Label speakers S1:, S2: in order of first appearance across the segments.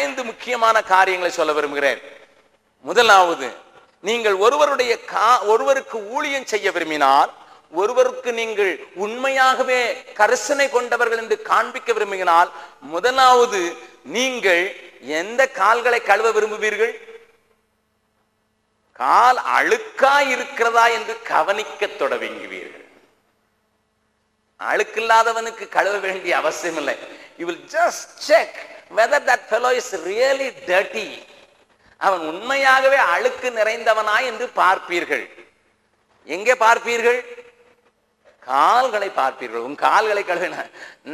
S1: ஐந்து முக்கியமான காரியங்களை சொல்ல விரும்புகிறேன். முதலாவது நீங்கள் ஒருவருடைய கா ஒருவருக்கு ஊழியம் செய்ய விரும்பினால் ஒருவருக்கு நீங்கள் உண்மையாகவே கரிசனை கொண்டவர்கள் என்று காண்பிக்க விரும்பினால் முதலாவது நீங்கள் எந்த கால்களை கழுவ விரும்புவீர்கள்? கால் அழுக்கா இருக்கிறதா என்று கவனிக்க தொடங்குவீர்கள். அழுக்கில்லாதவனுக்கு கழுவ வேண்டிய அவசியம் இல்லை you will just check whether that fellow is really dirty அவன் உண்மையாகவே அழுக்கு நிறைந்தவனா என்று பார்ப்பீர்கள். எங்கே பார்ப்பீர்கள்? கால்களை பார்ப்பீர்கள். உன் கால்களை கழுவின.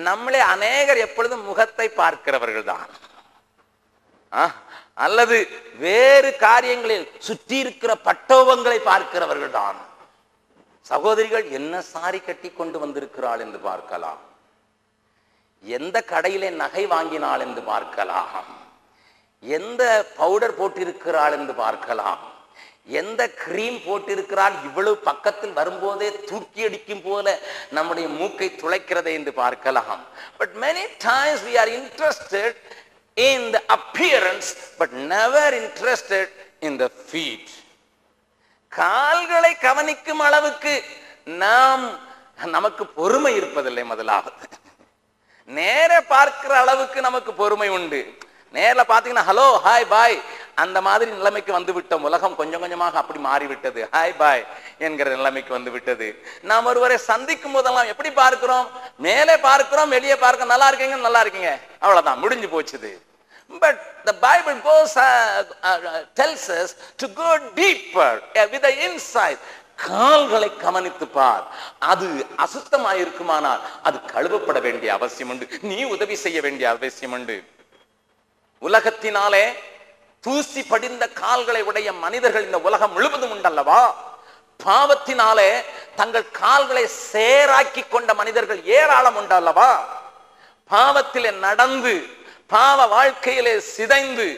S1: நம்மளே அநேகர் எப்பொழுதும் முகத்தை பார்க்கிறவர்கள் தான் அல்லது வேறு காரியங்களில் சுற்றி இருக்கிற பட்டோபங்களை பார்க்கிறவர்கள் தான் சகோதரிகள் என்ன சாரி கட்டி கொண்டு வந்திருக்கிறாள் என்று பார்க்கலாம். எந்த கடையிலே நகை வாங்கினாள் என்று பார்க்கலாம். எந்த பவுடர் போட்டிருக்கிறாள் என்று பார்க்கலாம். எந்த கிரீம் போட்டிருக்கிறாள் இவ்வளவு பக்கத்தில் வரும்போதே தூக்கி அடிக்கும் போல நம்முடைய மூக்கை துளைக்கிறதை என்று பார்க்கலாம். But many times we are interested in the appearance but never interested in the feet கால்களை கவனிக்கும் அளவுக்கு நாம் நமக்கு பொறுமை இருப்பதில்லை முதலாவது. நேர பார்க்கிற அளவுக்கு நமக்கு பொறுமை உண்டு. நேரில் பார்த்தீங்கன்னா ஹலோ ஹாய் பாய். அந்த மாதிரி நிலைமைக்கு வந்து விட்டோம் உலகம் கொஞ்சம் கொஞ்சமாக அப்படி மாறிவிட்டது. ஹாய் பாய் என்கிற நிலைமைக்கு வந்து விட்டது நாம் ஒருவரை சந்திக்கும் போதெல்லாம் எப்படி பார்க்கிறோம்? மேலே பார்க்கிறோம் வெளியே பார்க்க நல்லா இருக்கீங்க நல்லா இருக்கீங்க. அவ்வளவுதான் முடிஞ்சு போச்சுது. But the Bible goes, uh, uh, uh, tells us to go deeper uh, with the insight. கால்களை கவனித்து பார். அது அசுத்தமாயிருக்குமானால் அது கழுவப்பட வேண்டிய அவசியம் உண்டு நீ உதவி செய்ய வேண்டிய அவசியம் உண்டு உலகத்தினாலே தூசி படிந்த கால்களை உடைய மனிதர்கள் இந்த உலகம் முழுவதும் உண்டல்லவா? பாவத்தினாலே தங்கள் கால்களை சேராக்கி கொண்ட மனிதர்கள் ஏராளம் உண்டல்லவா? பாவத்திலே நடந்து பாவ வாழ்க்கையிலே சிதைந்து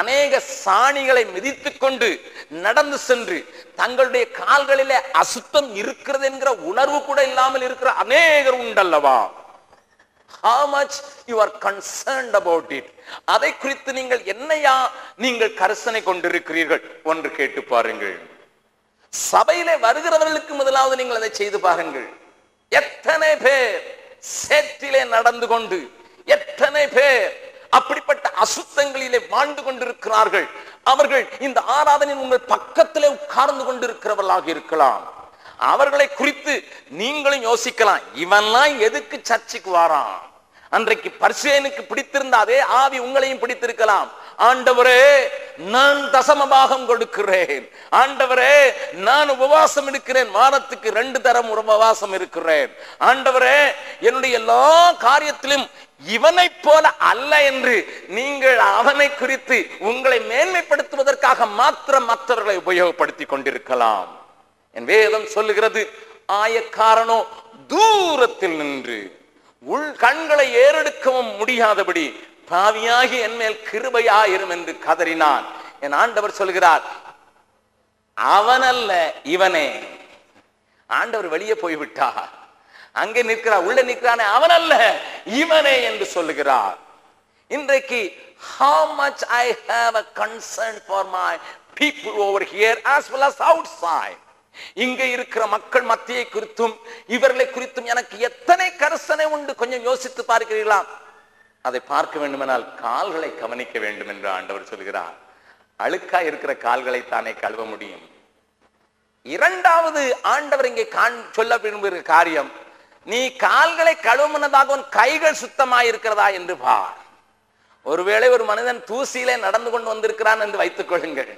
S1: அநேக சாணிகளை மிதித்துக் கொண்டு நடந்து சென்று தங்களுடைய கால்களிலே அசுத்தம் இருக்கிறது என்கிற உணர்வு கூட இல்லாமல் இருக்கிற அநேகர் உண்டல்லவா? How much you are concerned about it? அதை குறித்து நீங்கள் என்னையா நீங்கள் கரிசனை கொண்டிருக்கிறீர்கள்? ஒன்று கேட்டு பாருங்கள். சபையிலே வருகிறவர்களுக்கு முதலாவது நீங்கள் அதை செய்து பாருங்கள். எத்தனை பேர் சேற்றிலே நடந்து கொண்டு எத்தனை பேர் அப்படிப்பட்ட அசுத்தங்களிலே வாழ்ந்து கொண்டிருக்கிறார்கள். அவர்கள் இந்த ஆராதனையின் உங்கள் பக்கத்திலே உட்கார்ந்து கொண்டிருக்கிறவர்களாக இருக்கலாம். அவர்களை குறித்து நீங்களும் யோசிக்கலாம். இவன்லாம் எதுக்கு சர்ச்சுக்கு வாரான்? அன்றைக்கு பர்சேனுக்கு பிடித்திருந்த அதே ஆவி உங்களையும் பிடித்திருக்கலாம். ஆண்டவரே நான் தசமபாகம் கொடுக்கிறேன். ஆண்டவரே நான் உபவாசம் இருக்கிறேன் வாரத்துக்கு ரெண்டு தரம் உபவாசம் இருக்கிறேன். ஆண்டவரே என்னுடைய எல்லா காரியத்திலும் இவனை போல அல்ல என்று நீங்கள் அவனை குறித்து உங்களை மேன்மைப்படுத்துவதற்காக மாத்திரம் மற்றவர்களை உபயோகப்படுத்தி கொண்டிருக்கலாம். என் வேதம் சொல்லுகிறது ஆயக்காரனோ தூரத்தில் நின்று உள் கண்களை ஏறெடுக்கவும் முடியாதபடி பாவியாகி என் மேல் கிருபையாயிரும் என்று கதறினான். என் ஆண்டவர் சொல்கிறார் அவனல்ல இவனே. ஆண்டவர் வெளியே போய்விட்டார். அங்கே நிற்கிறார் உள்ள நிற்கிறானே அவனல்ல இவனே என்று சொல்லுகிறார். இன்றைக்கு how much I have a concern for my people over here as well as outside. இங்க இருக்கிற மக்கள் மத்தியை குறித்தும் இவர்களை குறித்தும் எனக்கு எத்தனை கரசனை உண்டு? கொஞ்சம் யோசித்து பார்க்கிறீர்களா? அதை பார்க்க வேண்டுமெனால் கால்களை கவனிக்க வேண்டும் என்று ஆண்டவர் சொல்கிறார். அழுக்கா இருக்கிற கால்களை தானே கழுவ முடியும். இரண்டாவது ஆண்டவர் இங்கே காண் சொல்ல விரும்புகிற காரியம் நீ கால்களை கழுவுனதாக உன் கைகள் சுத்தமாக இருக்கிறதா என்று பார். ஒருவேளை ஒரு மனிதன் தூசியிலே நடந்து கொண்டு வந்திருக்கிறான் என்று வைத்துக் கொள்ளுங்கள்.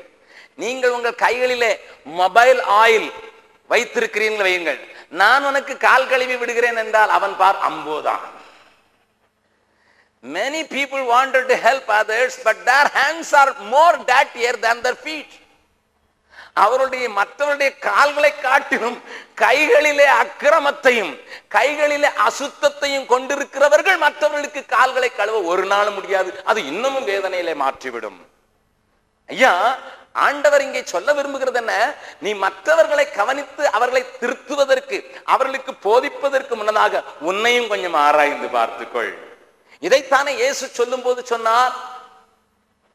S1: நீங்கள் உங்கள் கைகளிலே மொபைல் ஆயில் வைத்திருக்கிறீர்கள் வையுங்கள். நான் உனக்கு கால் கழுவி விடுகிறேன் என்றால் அவன் பார் அம்போதான். Many people wanted to help others but their hands are more dirtier than their feet. அவருடைய மற்றவருடைய கால்களை காட்டிலும் கைகளிலே அக்கிரமத்தையும் கைகளிலே அசுத்தத்தையும் கொண்டிருக்கிறவர்கள் மற்றவர்களுக்கு கால்களை கழுவ ஒரு நாள் முடியாது. அது இன்னமும் வேதனையிலே மாற்றிவிடும். ஐயா ஆண்டவர் இங்கே சொல்ல விரும்புகிறது என்ன? நீ மற்றவர்களை கவனித்து அவர்களை திருத்துவதற்கு அவர்களுக்கு போதிப்பதற்கு முன்னதாக உன்னையும் கொஞ்சம் ஆராய்ந்து பார்த்துக்கொள். இதைத்தானே இயேசு சொல்லும் போது சொன்னார்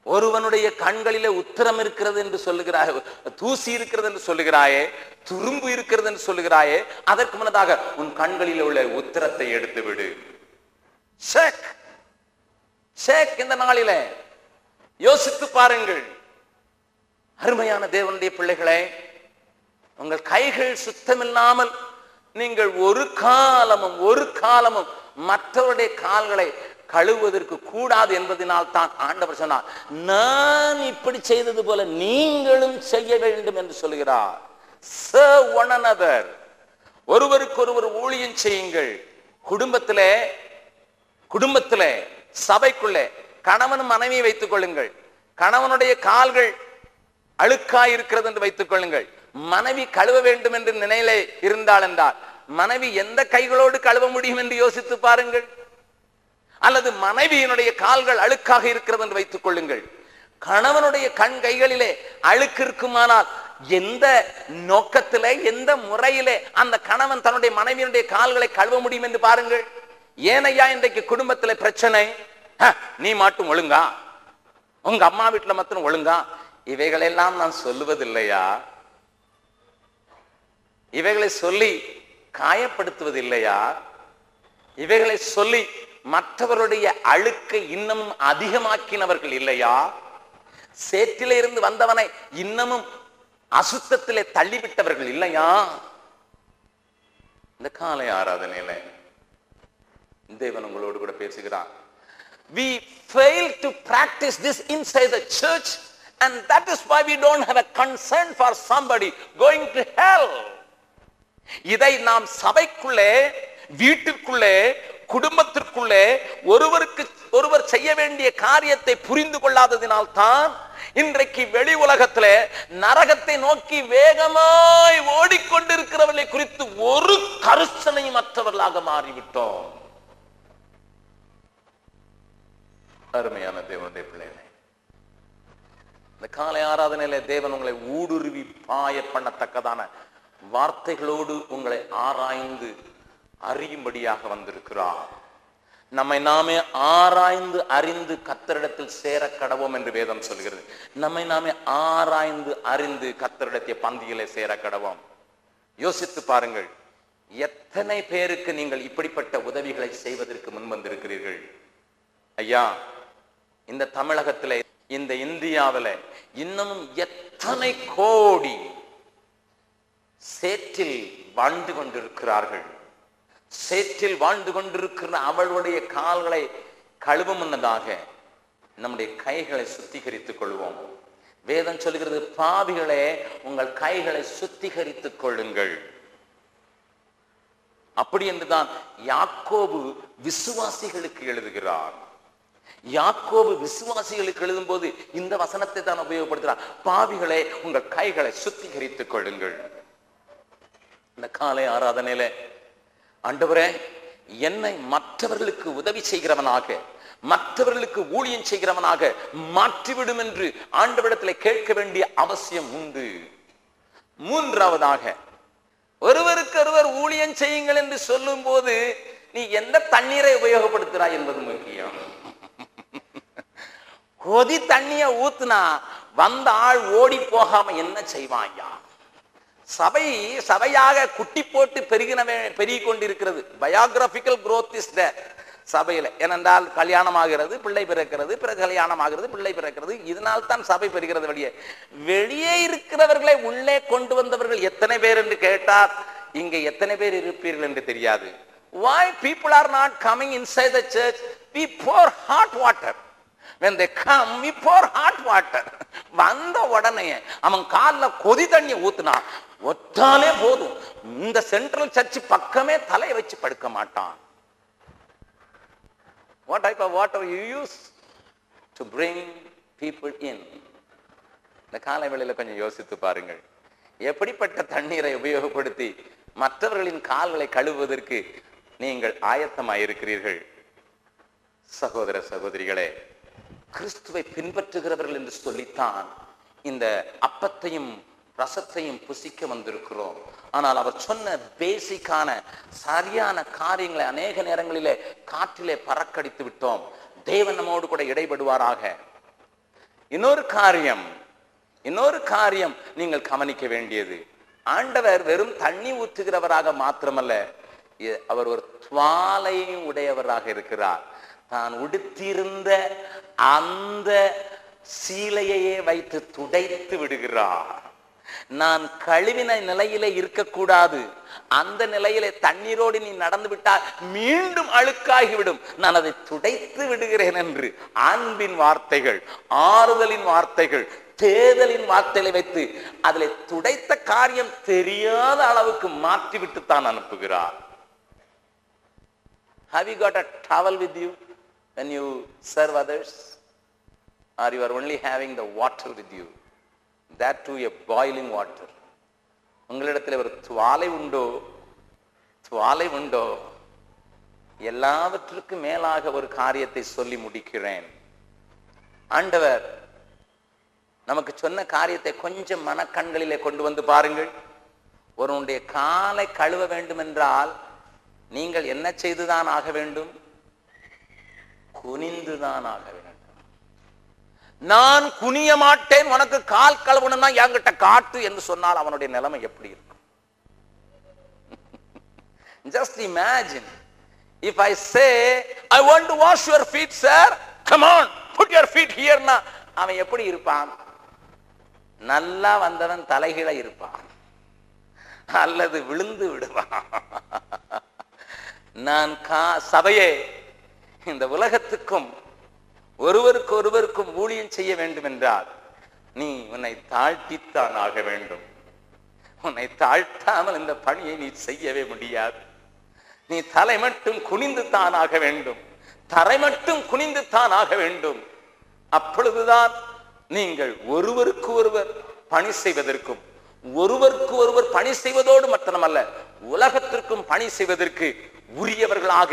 S1: ஒருவனுடைய கண்களிலே உத்தரம் இருக்கிறது என்று சொல்லுகிறாய் தூசி இருக்கிறது என்று சொல்லுகிறாயே துரும்பு இருக்கிறது என்று சொல்லுகிறாயே அதற்கு முன்னதாக உன் கண்களில் உள்ள உத்தரத்தை எடுத்து விடு. செக் செக் இந்த நாளில யோசித்து பாருங்கள். அருமையான தேவனுடைய பிள்ளைகளே உங்கள் கைகள் சுத்தமில்லாமல் நீங்கள் ஒரு காலமும் ஒரு காலமும் மற்றவருடைய கால்களை கழுவுவதற்கு கூடாது என்பதனால் தான் ஆண்டவர் சொன்னார் நான் இப்படி செய்தது போல நீங்களும் செய்ய வேண்டும் என்று சொல்கிறார். Serve ஒருவருக்கொருவர் ஊழியம் செய்யுங்கள். குடும்பத்திலே குடும்பத்திலே சபைக்குள்ளே கணவன் மனைவி வைத்துக் கொள்ளுங்கள். கணவனுடைய கால்கள் அழுக்காய் இருக்கிறது என்று வைத்துக் கொள்ளுங்கள். மனைவி கழுவ வேண்டும் என்று நினையிலே இருந்தால் என்றால் மனைவி எந்த கைகளோடு கழுவ முடியும் என்று யோசித்து பாருங்கள். அல்லது மனைவியினுடைய கால்கள் அழுக்காக இருக்கிறது என்று வைத்துக் கொள்ளுங்கள். கணவனுடைய கண் கைகளிலே அழுக்கு இருக்குமானால் எந்த நோக்கத்திலே எந்த முறையிலே அந்த கணவன் தன்னுடைய மனைவியினுடைய கால்களை கழுவ முடியும் என்று பாருங்கள். ஏனையா இன்றைக்கு குடும்பத்துல பிரச்சனை? நீ மட்டும் ஒழுங்கா? உங்க அம்மா வீட்டுல மட்டும் ஒழுங்கா? இவைகளெல்லாம் நான் சொல்லுவதில்லையா? இவைகளை சொல்லி காயப்படுத்துவதில்லையா? இவைகளை சொல்லி மற்றவருடைய அழுக்கை இன்னமும் அதிகமாக்கினவர்கள் இல்லையா? சேற்றிலே இருந்து வந்தவனை இன்னமும் அசுத்தத்திலே தள்ளிவிட்டவர்கள் இல்லையா? இந்த காலை ஆராதனையில தேவன் உங்களோடு கூட பேசுகிறான் we fail to practice this inside the church and that is why we don't have a concern for somebody going to hell. இதை நாம் சபைக்குள்ளே வீட்டிற்குள்ளே குடும்பத்திற்குள்ளே ஒருவருக்கு ஒருவர் செய்ய வேண்டிய காரியத்தை புரிந்து கொள்ளாததினால் தான் இன்றைக்கு வெளி உலகத்துல நரகத்தை நோக்கி வேகமாய் ஓடிக்கொண்டிருக்கிறவர்களை குறித்து ஒரு கருசனையும் மற்றவர்களாக மாறிவிட்டோம். அருமையான தேவனுடைய பிள்ளைகளை இந்த காலை ஆராதனையில தேவன் உங்களை ஊடுருவி பாய பண்ணத்தக்கதான வார்த்தைகளோடு உங்களை ஆராய்ந்து அறியும்படியாக வந்திருக்கிறார். நம்மை நாமே ஆராய்ந்து அறிந்து கத்தரிடத்தில் சேர கடவோம் என்று வேதம் சொல்கிறது. நம்மை நாமே ஆராய்ந்து அறிந்து கத்தரிடத்திய பந்தியிலே சேர கடவோம். யோசித்து பாருங்கள் எத்தனை பேருக்கு நீங்கள் இப்படிப்பட்ட உதவிகளை செய்வதற்கு முன் வந்திருக்கிறீர்கள்? ஐயா இந்த தமிழகத்தில் இந்த இந்தியாவில் இன்னமும் எத்தனை கோடி சேற்றில் வாழ்ந்து கொண்டிருக்கிறார்கள்? சேற்றில் வாழ்ந்து கொண்டிருக்கிற அவளுடைய கால்களை கழுவ முன்னதாக நம்முடைய கைகளை சுத்திகரித்துக் கொள்வோம். வேதம் சொல்கிறது பாவிகளே உங்கள் கைகளை சுத்திகரித்துக் கொள்ளுங்கள். அப்படி என்றுதான் யாக்கோபு விசுவாசிகளுக்கு எழுதுகிறார். யாக்கோபு விசுவாசிகளுக்கு எழுதும்போது இந்த வசனத்தை தான் உபயோகப்படுத்துகிறார். பாவிகளே உங்கள் கைகளை சுத்திகரித்துக் கொள்ளுங்கள். இந்த காலை ஆராதனையில ஆண்டவரே என்னை மற்றவர்களுக்கு உதவி செய்கிறவனாக மற்றவர்களுக்கு ஊழியம் செய்கிறவனாக மாற்றிவிடும் என்று ஆண்டவரிடத்தில் கேட்க வேண்டிய அவசியம் உண்டு. மூன்றாவதாக ஒருவருக்கு ஒருவர் ஊழியம் செய்யுங்கள் என்று சொல்லும் போது நீ எந்த தண்ணீரை உபயோகப்படுத்துறாய் என்பது முக்கியம். கொதி தண்ணிய ஊத்துனா வந்த ஆள் ஓடி போகாம என்ன செய்வாயா? சபை சபையாக குட்டி போட்டு பெருகினவே பெருகி கொண்டிருக்கிறது பயோகிராபிக்கல் குரோத் இஸ் தேர் சபையில. ஏனென்றால் கல்யாணம் ஆகிறது பிள்ளை பிறக்கிறது பிறகு கல்யாணம் ஆகிறது பிள்ளை பிறக்கிறது. இதனால் தான் சபை பெறுகிறது வெளியே வெளியே இருக்கிறவர்களை உள்ளே கொண்டு வந்தவர்கள் எத்தனை பேர் என்று கேட்டால் இங்கே எத்தனை பேர் இருப்பீர்கள் என்று தெரியாது. Why people are not coming inside the church? We pour hot water. When they come we pour hot water. வந்த உடனே அவன் கால்ல கொதி தண்ணியை ஊத்துனான். ஒத்தாலே போதும். இந்த சென்ட்ரல் சர்ச் பக்கமே தலையை வச்சு படுக்க மாட்டான். What type of water you use to bring people in? இந்த காலை வேளையில கொஞ்சம் யோசித்து பாருங்கள். எப்படிப்பட்ட தண்ணீரை உபயோகப்படுத்தி மற்றவர்களின் கால்களை கழுவுவதற்கு நீங்கள் ஆயத்தமாயிருக்கிறீர்கள்? சகோதர சகோதரிகளே கிறிஸ்துவை பின்பற்றுகிறவர்கள் என்று சொல்லித்தான் இந்த அப்பத்தையும் ரசத்தையும் புசிக்க வந்திருக்கிறோம். ஆனால் அவர் சொன்ன பேசிக்கான சரியான காரியங்களை அநேக நேரங்களிலே காற்றிலே பறக்கடித்து விட்டோம். தேவன் நம்மோடு கூட இடைபடுவாராக. இன்னொரு காரியம் இன்னொரு காரியம் நீங்கள் கவனிக்க வேண்டியது. ஆண்டவர் வெறும் தண்ணி ஊற்றுகிறவராக மாத்திரமல்ல அவர் ஒரு துவாலையும் உடையவராக இருக்கிறார். தான் உடுத்தியிருந்த அந்த சீலையையே வைத்து துடைத்து விடுகிறார். நான் கழுவின நிலையிலே இருக்கக்கூடாது அந்த நிலையிலே தண்ணீரோடு நீ நடந்து விட்டால் மீண்டும் அழுக்காகிவிடும் நான் அதை துடைத்து விடுகிறேன் என்று அன்பின் வார்த்தைகள் ஆறுதலின் வார்த்தைகள் தேதலின் வார்த்தைகளை வைத்து அதில் துடைத்த காரியம் தெரியாத அளவுக்கு மாற்றிவிட்டு தான் அனுப்புகிறார் Have you got a towel with you when you serve others? Or you are only having the water with you? That to a boiling water. உங்களிடத்தில் ஒரு துவாலை உண்டோ? துவாலை உண்டோ? எல்லாவற்றுக்கும் மேலாக ஒரு காரியத்தை சொல்லி முடிக்கிறேன். ஆண்டவர் நமக்கு சொன்ன காரியத்தை கொஞ்சம் மனக்கண்களிலே கொண்டு வந்து பாருங்கள். ஒருவனுடைய காலை கழுவ வேண்டும் என்றால் நீங்கள் என்ன செய்துதான் ஆக வேண்டும்? குனிந்துதான் ஆக வேண்டும். நான் குனிய மாட்டேன் உனக்கு கால் கழுவணும்னா என்கிட்ட காட்டு என்று சொன்னால் அவனுடைய நிலைமை எப்படி இருக்கும்? Just imagine if I say I want to wash your feet sir come on put your feet ஹியர்னா அவன் எப்படி இருப்பான்? நல்லா வந்தவன் தலைகீழ இருப்பான். அல்லது விழுந்து விடுவான். நான் கா சபையே இந்த உலகத்துக்கும் ஒருவருக்கு ஒருவருக்கும் ஊழியம் செய்ய வேண்டும் என்றால் நீ உன்னை தாழ்த்தித்தான் ஆக வேண்டும். உன்னை தாழ்த்தாமல் இந்த பணியை நீ செய்யவே முடியாது. நீ தலை மட்டும் குனிந்து தான் ஆக வேண்டும். தரை மட்டும் குனிந்து தான் ஆக வேண்டும். அப்பொழுதுதான் நீங்கள் ஒருவருக்கு ஒருவர் பணி செய்வதற்கும் ஒருவருக்கு ஒருவர் பணி செய்வதோடு மட்டுமல்ல உலகத்திற்கும் பணி செய்வதற்கு உரியவர்களாக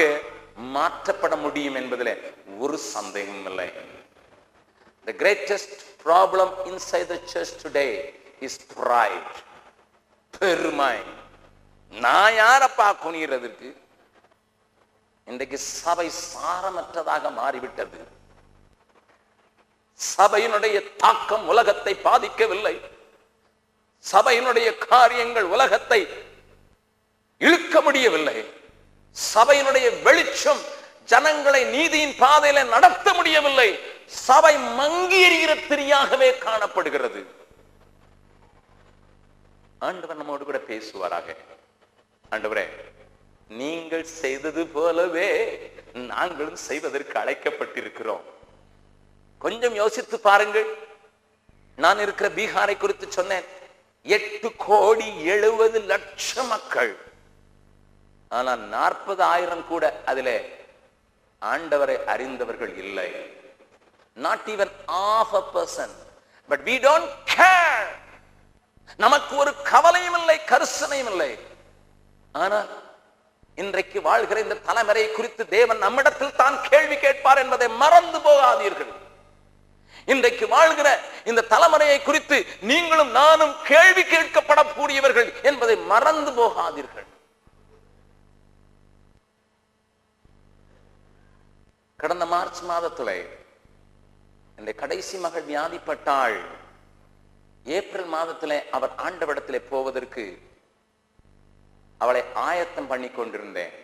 S1: மாற்றப்பட முடியும் என்பதில் ஒரு சந்தேகமும் இல்லை. The greatest problem inside the church today is pride. பெருமை. நான் யாரப்பா குனிகிறதுக்கு இன்றைக்கு சபை சாரமற்றதாக மாறிவிட்டது. சபையினுடைய தாக்கம் உலகத்தை பாதிக்கவில்லை. சபையினுடைய காரியங்கள் உலகத்தை இழுக்க முடியவில்லை. சபையினுடைய வெளிச்சம் ஜனங்களை நீதியின் பாதையில நடத்த முடியவில்லை. சபை மங்கி எறிகிற திரியாகவே காணப்படுகிறது. ஆண்டவர் நம்மோடு கூட பேசுவாராக. ஆண்டவரே நீங்கள் செய்தது போலவே நாங்களும் செய்வதற்கு அழைக்கப்பட்டிருக்கிறோம். கொஞ்சம் யோசித்து பாருங்கள். நான் இருக்கிற பீகாரை குறித்து சொன்னேன். எட்டு கோடி எழுபது லட்சம் மக்கள் ஆனால் நாற்பது ஆயிரம் கூட அதிலே ஆண்டவரை அறிந்தவர்கள் இல்லை. Not even of a person but we don't care நமக்கு ஒரு கவலையும் இல்லை கரிசனையும் இல்லை. ஆனால் இன்றைக்கு வாழ்கிற இந்த தலைமுறை குறித்து தேவன் நம்மிடத்தில் தான் கேள்வி கேட்பார் என்பதை மறந்து போகாதீர்கள். இன்றைக்கு வாழ்கிற இந்த தலைமுறையை குறித்து நீங்களும் நானும் கேள்வி கேட்கப்படக்கூடியவர்கள் என்பதை மறந்து போகாதீர்கள். கடந்த மார்ச் மாதத்துல இந்த கடைசி மகள் வியாதிப்பட்டாள். ஏப்ரல் மாதத்திலே அவர் ஆண்டவிடத்திலே போவதற்கு அவளை ஆயத்தம் பண்ணி கொண்டிருந்தேன்.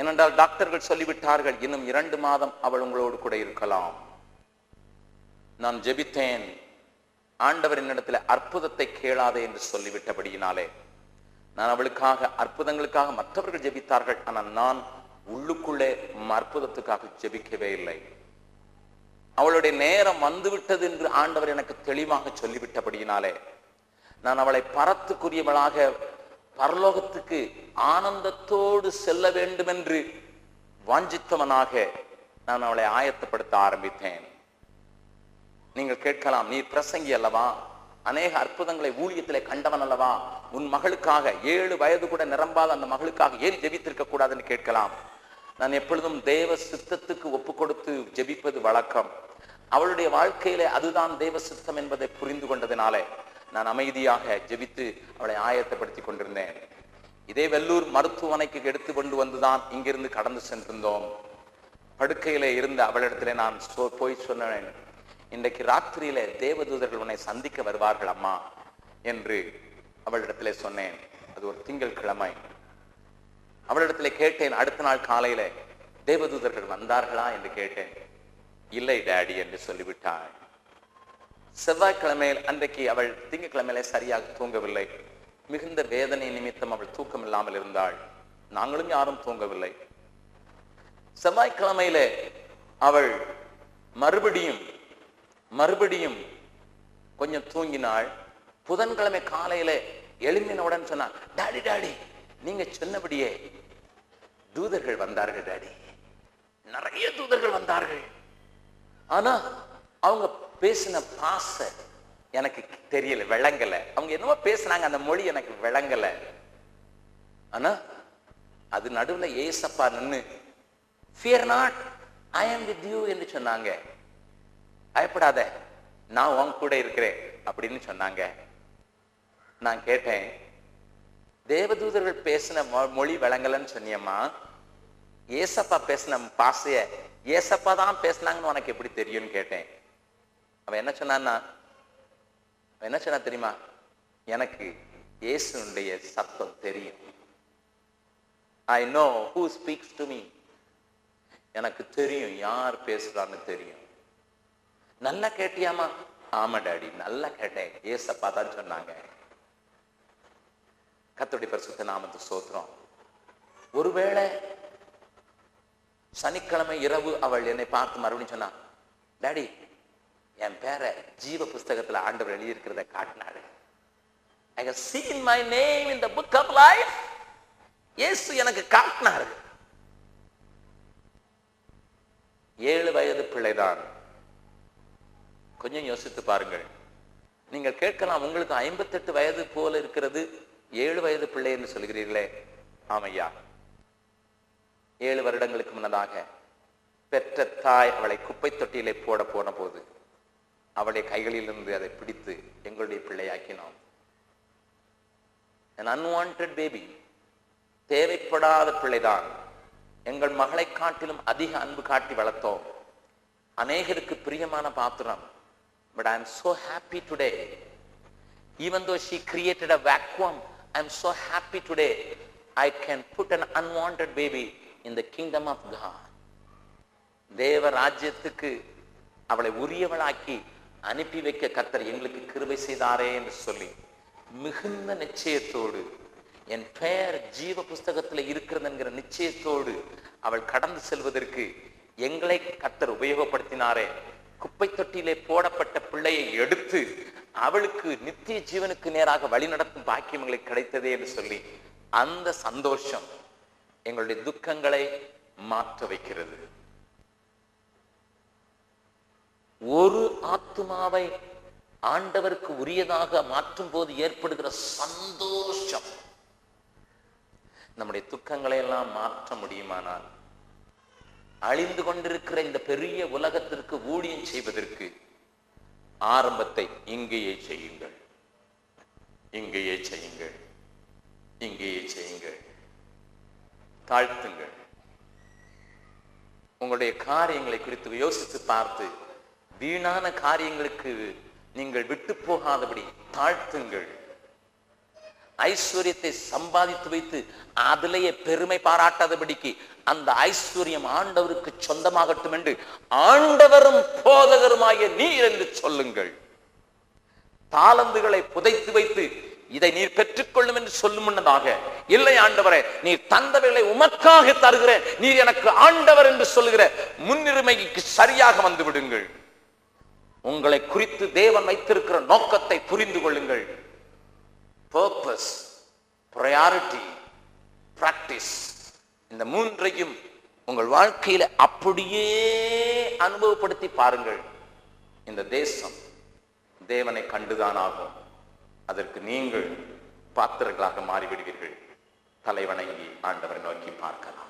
S1: ஏனென்றால் டாக்டர்கள் சொல்லிவிட்டார்கள் இன்னும் இரண்டு மாதம் அவள் உங்களோடு கூட இருக்கலாம். நான் ஜெபித்தேன். ஆண்டவர் என்னிடத்துல அற்புதத்தை கேளாதே என்று சொல்லிவிட்டபடியினாலே நான் அவளுக்காக அற்புதங்களுக்காக மற்றவர்கள் ஜெபித்தார்கள். ஆனால் நான் உள்ளுக்குள்ளே அற்புதத்துக்காக ஜெபிக்கவே இல்லை. அவளுடைய நேரம் வந்துவிட்டது என்று ஆண்டவர் எனக்கு தெளிவாக சொல்லிவிட்டபடியினாலே நான் அவளை பரத்துக்குரியவளாக பரலோகத்துக்கு ஆனந்தத்தோடு செல்ல வேண்டும் என்று வாஞ்சித்தவனாக நான் அவளை ஆயத்தப்படுத்த ஆரம்பித்தேன். நீங்கள் கேட்கலாம் நீ பிரசங்கி அல்லவா? அநேக அற்புதங்களை ஊழியத்திலே கண்டவன் அல்லவா? உன் மகளுக்காக ஏழு வயது கூட நிரம்பாத அந்த மகளுக்காக ஏன் ஜெபித்திருக்க கூடாதுன்னு கேட்கலாம். நான் எப்பொழுதும் தேவ சித்தத்துக்கு ஒப்பு கொடுத்து ஜெபிப்பது வழக்கம். அவளுடைய வாழ்க்கையிலே அதுதான் தேவ சித்தம் என்பதை புரிந்து கொண்டதினாலே நான் அமைதியாக ஜெபித்து அவளை ஆயத்தப்படுத்தி கொண்டிருந்தேன். இதே வெள்ளூர் மருத்துவமனைக்கு எடுத்து கொண்டு வந்துதான் இங்கிருந்து கடந்து சென்றிருந்தோம். படுக்கையிலே இருந்த அவளிடத்திலே நான் போய் சொன்னேன் இன்றைக்கு ராத்திரியில தேவதூதர்கள் உன்னை சந்திக்க வருவார்கள் அம்மா என்று அவளிடத்திலே சொன்னேன். அது ஒரு திங்கள் கிழமை. அவளிடத்துல கேட்டேன் அடுத்த நாள் காலையில தேவதூதர்கள் வந்தார்களா? என்று கேட்டேன். இல்லை டாடி என்று சொல்லிவிட்டாள். செவ்வாய்க்கிழமையில் அன்றைக்கு அவள் திங்கட்கிழமையில சரியாக தூங்கவில்லை. மிகுந்த வேதனை நிமித்தம் அவள் தூக்கம் இல்லாமல் இருந்தாள். நாங்களும் யாரும் தூங்கவில்லை. செவ்வாய்க்கிழமையில அவள் மறுபடியும் மறுபடியும் கொஞ்சம் தூங்கினாள். புதன்கிழமை காலையில எழும்பினவுடன் சொன்னா டாடி டாடி நீங்க சொன்னபடியே தூதர்கள் வந்தார்கள் டாடி. நிறைய தூதர்கள் வந்தார்கள். ஆனா அவங்க பேசின பாச எனக்கு தெரியல விளங்கல. அவங்க என்னமோ பேசுனாங்க அந்த மொழி எனக்கு விளங்கல. ஆனா அது நடுவுல ஏசப்பா நின்னு ஃபியர் நாட் ஐ ஆம் வித் யூ என்று சொன்னாங்க. பயப்படாத நான் உன் கூட இருக்கிறேன் அப்படின்னு சொன்னாங்க. நான் கேட்டேன் தேவதூதர்கள் பேசின மொ- மொழி விளங்கலன்னு சொன்னியம்மா ஏசப்பா பேசின பாசைய ஏசப்பா தான் பேசினாங்கன்னு உனக்கு எப்படி தெரியும்னு கேட்டேன். அவன் என்ன சொன்னான்னா அவன் என்ன சொன்னா தெரியுமா? எனக்கு இயேசுனுடைய சத்தம் தெரியும். I know who speaks to me எனக்கு தெரியும் யார் பேசுறான்னு தெரியும். நல்லா கேட்டியாமா ஆமா டாடி நல்லா கேட்டேன். ஏசப்பா தான் சொன்னாங்க. கத்தோடி பரிசுத்த நாமத்து சோத்திரம் ஒருவேளை சனிக்கிழமை இரவு அவள் என்னை பார்த்து மறுபடியும் சொன்னா டாடி என் பேரை ஜீவ புஸ்தகத்துல ஆண்டவர் எழுதியிருக்கிறத காட்டினாரு. I have seen my name in the book of life. இயேசு எனக்கு காட்டினாரு. ஏழு வயது பிள்ளைதான். கொஞ்சம் யோசித்து பாருங்கள். நீங்கள் கேட்கலாம் உங்களுக்கு ஐம்பத்தெட்டு வயது போல இருக்கிறது. ஏழு வயது பிள்ளை என்று சொல்கிறீர்களே. ஆமையா. ஏழு வருடங்களுக்கு முன்னதாக பெற்ற தாய் அவளை குப்பை தொட்டியிலே போட போன போது அவளுடைய கைகளிலிருந்து அதை பிடித்து எங்களுடைய பிள்ளையாக்கினோம் அன்வான்ட் பேபி தேவைப்படாத பிள்ளைதான். எங்கள் மகளை காட்டிலும் அதிக அன்பு காட்டி வளர்த்தோம். அநேகருக்கு பிரியமான பாத்திரம். But I am so happy today even though she created a vacuum I'm so happy today i can put an unwanted baby in the kingdom of god. தேவ ராஜ்யத்துக்கு அவளை உரியவளாக்கி அனுப்பி வைக்க கத்தர் எங்களுக்கு கிருபை செய்தாரே என்று சொல்லி மிகுந்த நிச்சயத்தோடு என் பெயர் ஜீவ புஸ்தகத்தில் இருக்கிறதுங்கிற நிச்சயத்தோடு அவள் கடந்து செல்வதற்கு எங்களை கத்தர் உபயோகப்படுத்தினாரே. குப்பை தொட்டியிலே போடப்பட்ட பிள்ளையை எடுத்து அவளுக்கு நித்திய ஜீவனுக்கு நேராக வழிநடத்தும் பாக்கியம் எங்களுக்கு கிடைத்ததே என்று சொல்லி அந்த சந்தோஷம் எங்களுடைய துக்கங்களை மாற்ற வைக்கிறது. ஒரு ஆத்மாவை ஆண்டவருக்கு உரியதாக மாற்றும் போது ஏற்படுகிற சந்தோஷம். நம்முடைய துக்கங்களை எல்லாம் மாற்ற முடியுமானால் அழிந்து கொண்டிருக்கிற இந்த பெரிய உலகத்திற்கு ஊழியம் செய்வதற்கு ஆரம்பத்தை இங்கேயே செய்யுங்கள். இங்கேயே செய்யுங்கள். இங்கேயே செய்யுங்கள். தாழ்த்துங்கள். உங்களுடைய காரியங்களை குறித்து யோசித்து பார்த்து வீணான காரியங்களுக்கு நீங்கள் விட்டு போகாதபடி தாழ்த்துங்கள். ஐஸ்வர்யத்தை சம்பாதித்து வைத்து அதிலேயே பெருமை பாராட்டாதபடிக்கு அந்த ஐஸ்வர்யம் ஆண்டவருக்கு சொந்தமாகட்டும் என்று ஆண்டவரும் போதகருமாகிய நீர் என்று சொல்லுங்கள். தாளந்துகளை புதைத்து வைத்து இதை நீர் பெற்றுக்கொள்ளும் என்று சொல்லும் முன்னதாக இல்லை ஆண்டவரே நீர் தந்தவைகளை உமக்காக தருகிறேன். நீர் எனக்கு ஆண்டவர் என்று சொல்லுகிற முன்னுரிமைக்கு சரியாக வந்து விடுங்கள். உங்களை குறித்து தேவன் வைத்திருக்கிற நோக்கத்தை புரிந்து கொள்ளுங்கள். பர்பஸ் ப்ரையாரிட்டி ப்ராக்டிஸ் இந்த மூன்றையும் உங்கள் வாழ்க்கையில அப்படியே அனுபவப்படுத்தி பாருங்கள். இந்த தேசம் தேவனை கண்டுதான் ஆகும். அதற்கு நீங்கள் பாத்திரங்களாக மாறிவிடுவீர்கள். தலைவணங்கி ஆண்டவரை நோக்கி பார்க்கலாம்.